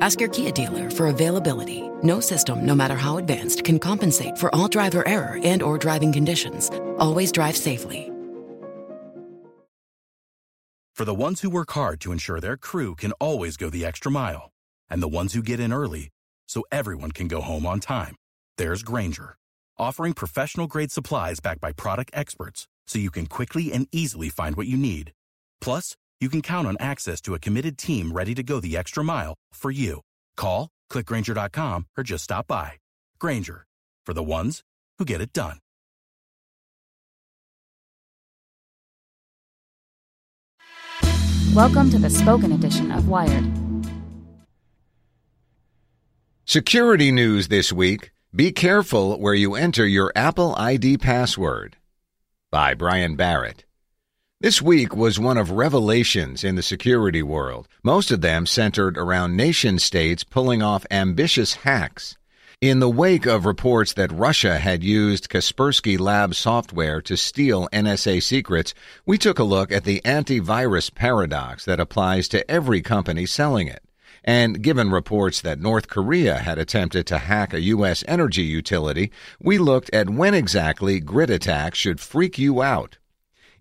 Ask your Kia dealer for availability. No system, no matter how advanced, can compensate for all driver error and or driving conditions. Always drive safely. For the ones who work hard to ensure their crew can always go the extra mile, and the ones who get in early so everyone can go home on time, there's Grainger, offering professional grade supplies backed by product experts so you can quickly and easily find what you need. Plus, you can count on access to a committed team ready to go the extra mile for you. Call, clickgrainger.com, or just stop by. Grainger, for the ones who get it done. Welcome to the spoken edition of Wired. Security news this week. Be careful where you enter your Apple ID password. By Brian Barrett. This week was one of revelations in the security world, most of them centered around nation states pulling off ambitious hacks. In the wake of reports that Russia had used Kaspersky Lab software to steal NSA secrets, we took a look at the antivirus paradox that applies to every company selling it. And given reports that North Korea had attempted to hack a U.S. energy utility, we looked at when exactly grid attacks should freak you out.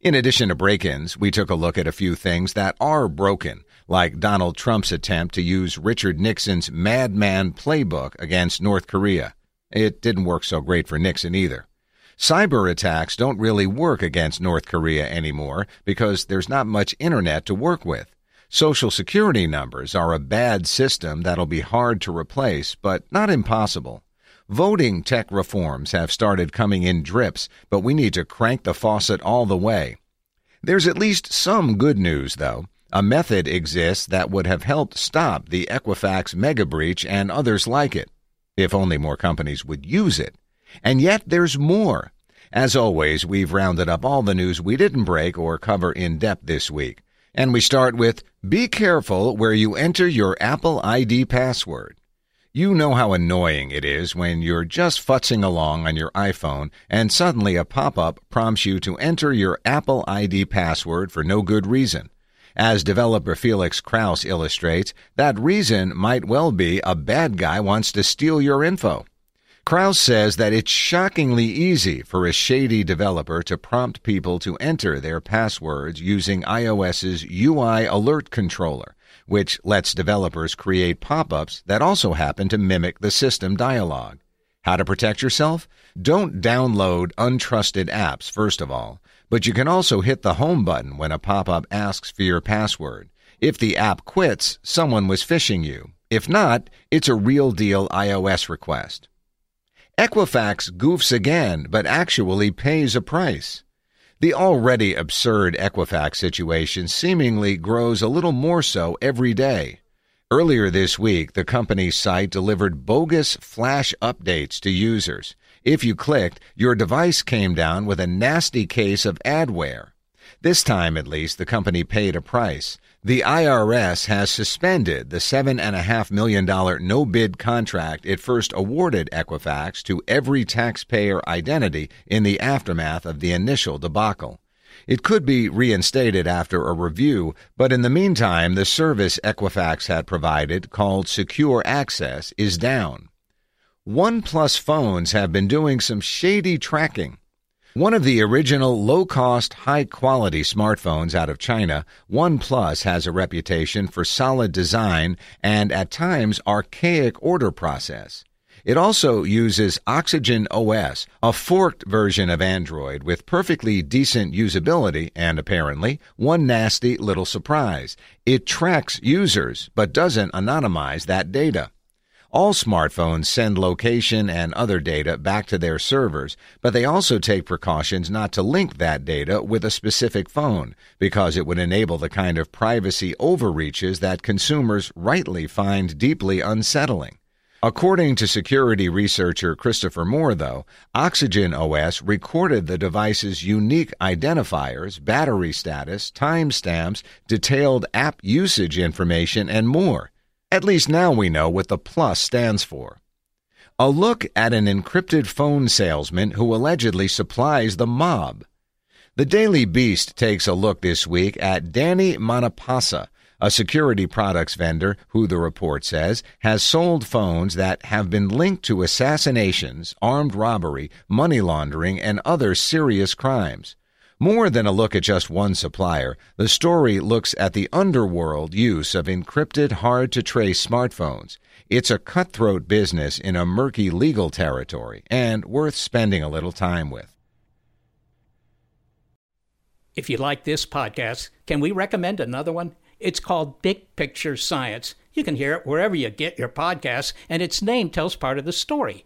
In addition to break ins, we took a look at a few things that are broken like Donald Trump's attempt to use Richard Nixon's madman playbook against North Korea. It didn't work so great for Nixon either. Cyber attacks don't really work against North Korea anymore because there's not much internet to work with. Social security numbers are a bad system that'll be hard to replace, but not impossible. Voting tech reforms have started coming in drips, but we need to crank the faucet all the way. There's at least some good news, though. A method exists that would have helped stop the Equifax mega breach and others like it, if only more companies would use it. And yet there's more. As always, we've rounded up all the news we didn't break or cover in depth this week. And we start with Be careful where you enter your Apple ID password. You know how annoying it is when you're just futzing along on your iPhone and suddenly a pop up prompts you to enter your Apple ID password for no good reason. As developer Felix Krause illustrates, that reason might well be a bad guy wants to steal your info. Krause says that it's shockingly easy for a shady developer to prompt people to enter their passwords using iOS's UI alert controller, which lets developers create pop-ups that also happen to mimic the system dialog. How to protect yourself? Don't download untrusted apps, first of all. But you can also hit the home button when a pop up asks for your password. If the app quits, someone was phishing you. If not, it's a real deal iOS request. Equifax goofs again, but actually pays a price. The already absurd Equifax situation seemingly grows a little more so every day. Earlier this week, the company's site delivered bogus flash updates to users. If you clicked, your device came down with a nasty case of adware. This time, at least, the company paid a price. The IRS has suspended the $7.5 million no bid contract it first awarded Equifax to every taxpayer identity in the aftermath of the initial debacle. It could be reinstated after a review, but in the meantime, the service Equifax had provided, called Secure Access, is down. OnePlus phones have been doing some shady tracking. One of the original low cost, high quality smartphones out of China, OnePlus has a reputation for solid design and at times archaic order process. It also uses Oxygen OS, a forked version of Android with perfectly decent usability and apparently one nasty little surprise. It tracks users but doesn't anonymize that data. All smartphones send location and other data back to their servers, but they also take precautions not to link that data with a specific phone because it would enable the kind of privacy overreaches that consumers rightly find deeply unsettling. According to security researcher Christopher Moore, though, Oxygen OS recorded the device's unique identifiers, battery status, timestamps, detailed app usage information, and more. At least now we know what the plus stands for. A look at an encrypted phone salesman who allegedly supplies the mob. The Daily Beast takes a look this week at Danny Manapasa, a security products vendor who the report says has sold phones that have been linked to assassinations, armed robbery, money laundering, and other serious crimes. More than a look at just one supplier, the story looks at the underworld use of encrypted, hard to trace smartphones. It's a cutthroat business in a murky legal territory and worth spending a little time with. If you like this podcast, can we recommend another one? It's called Big Picture Science. You can hear it wherever you get your podcasts, and its name tells part of the story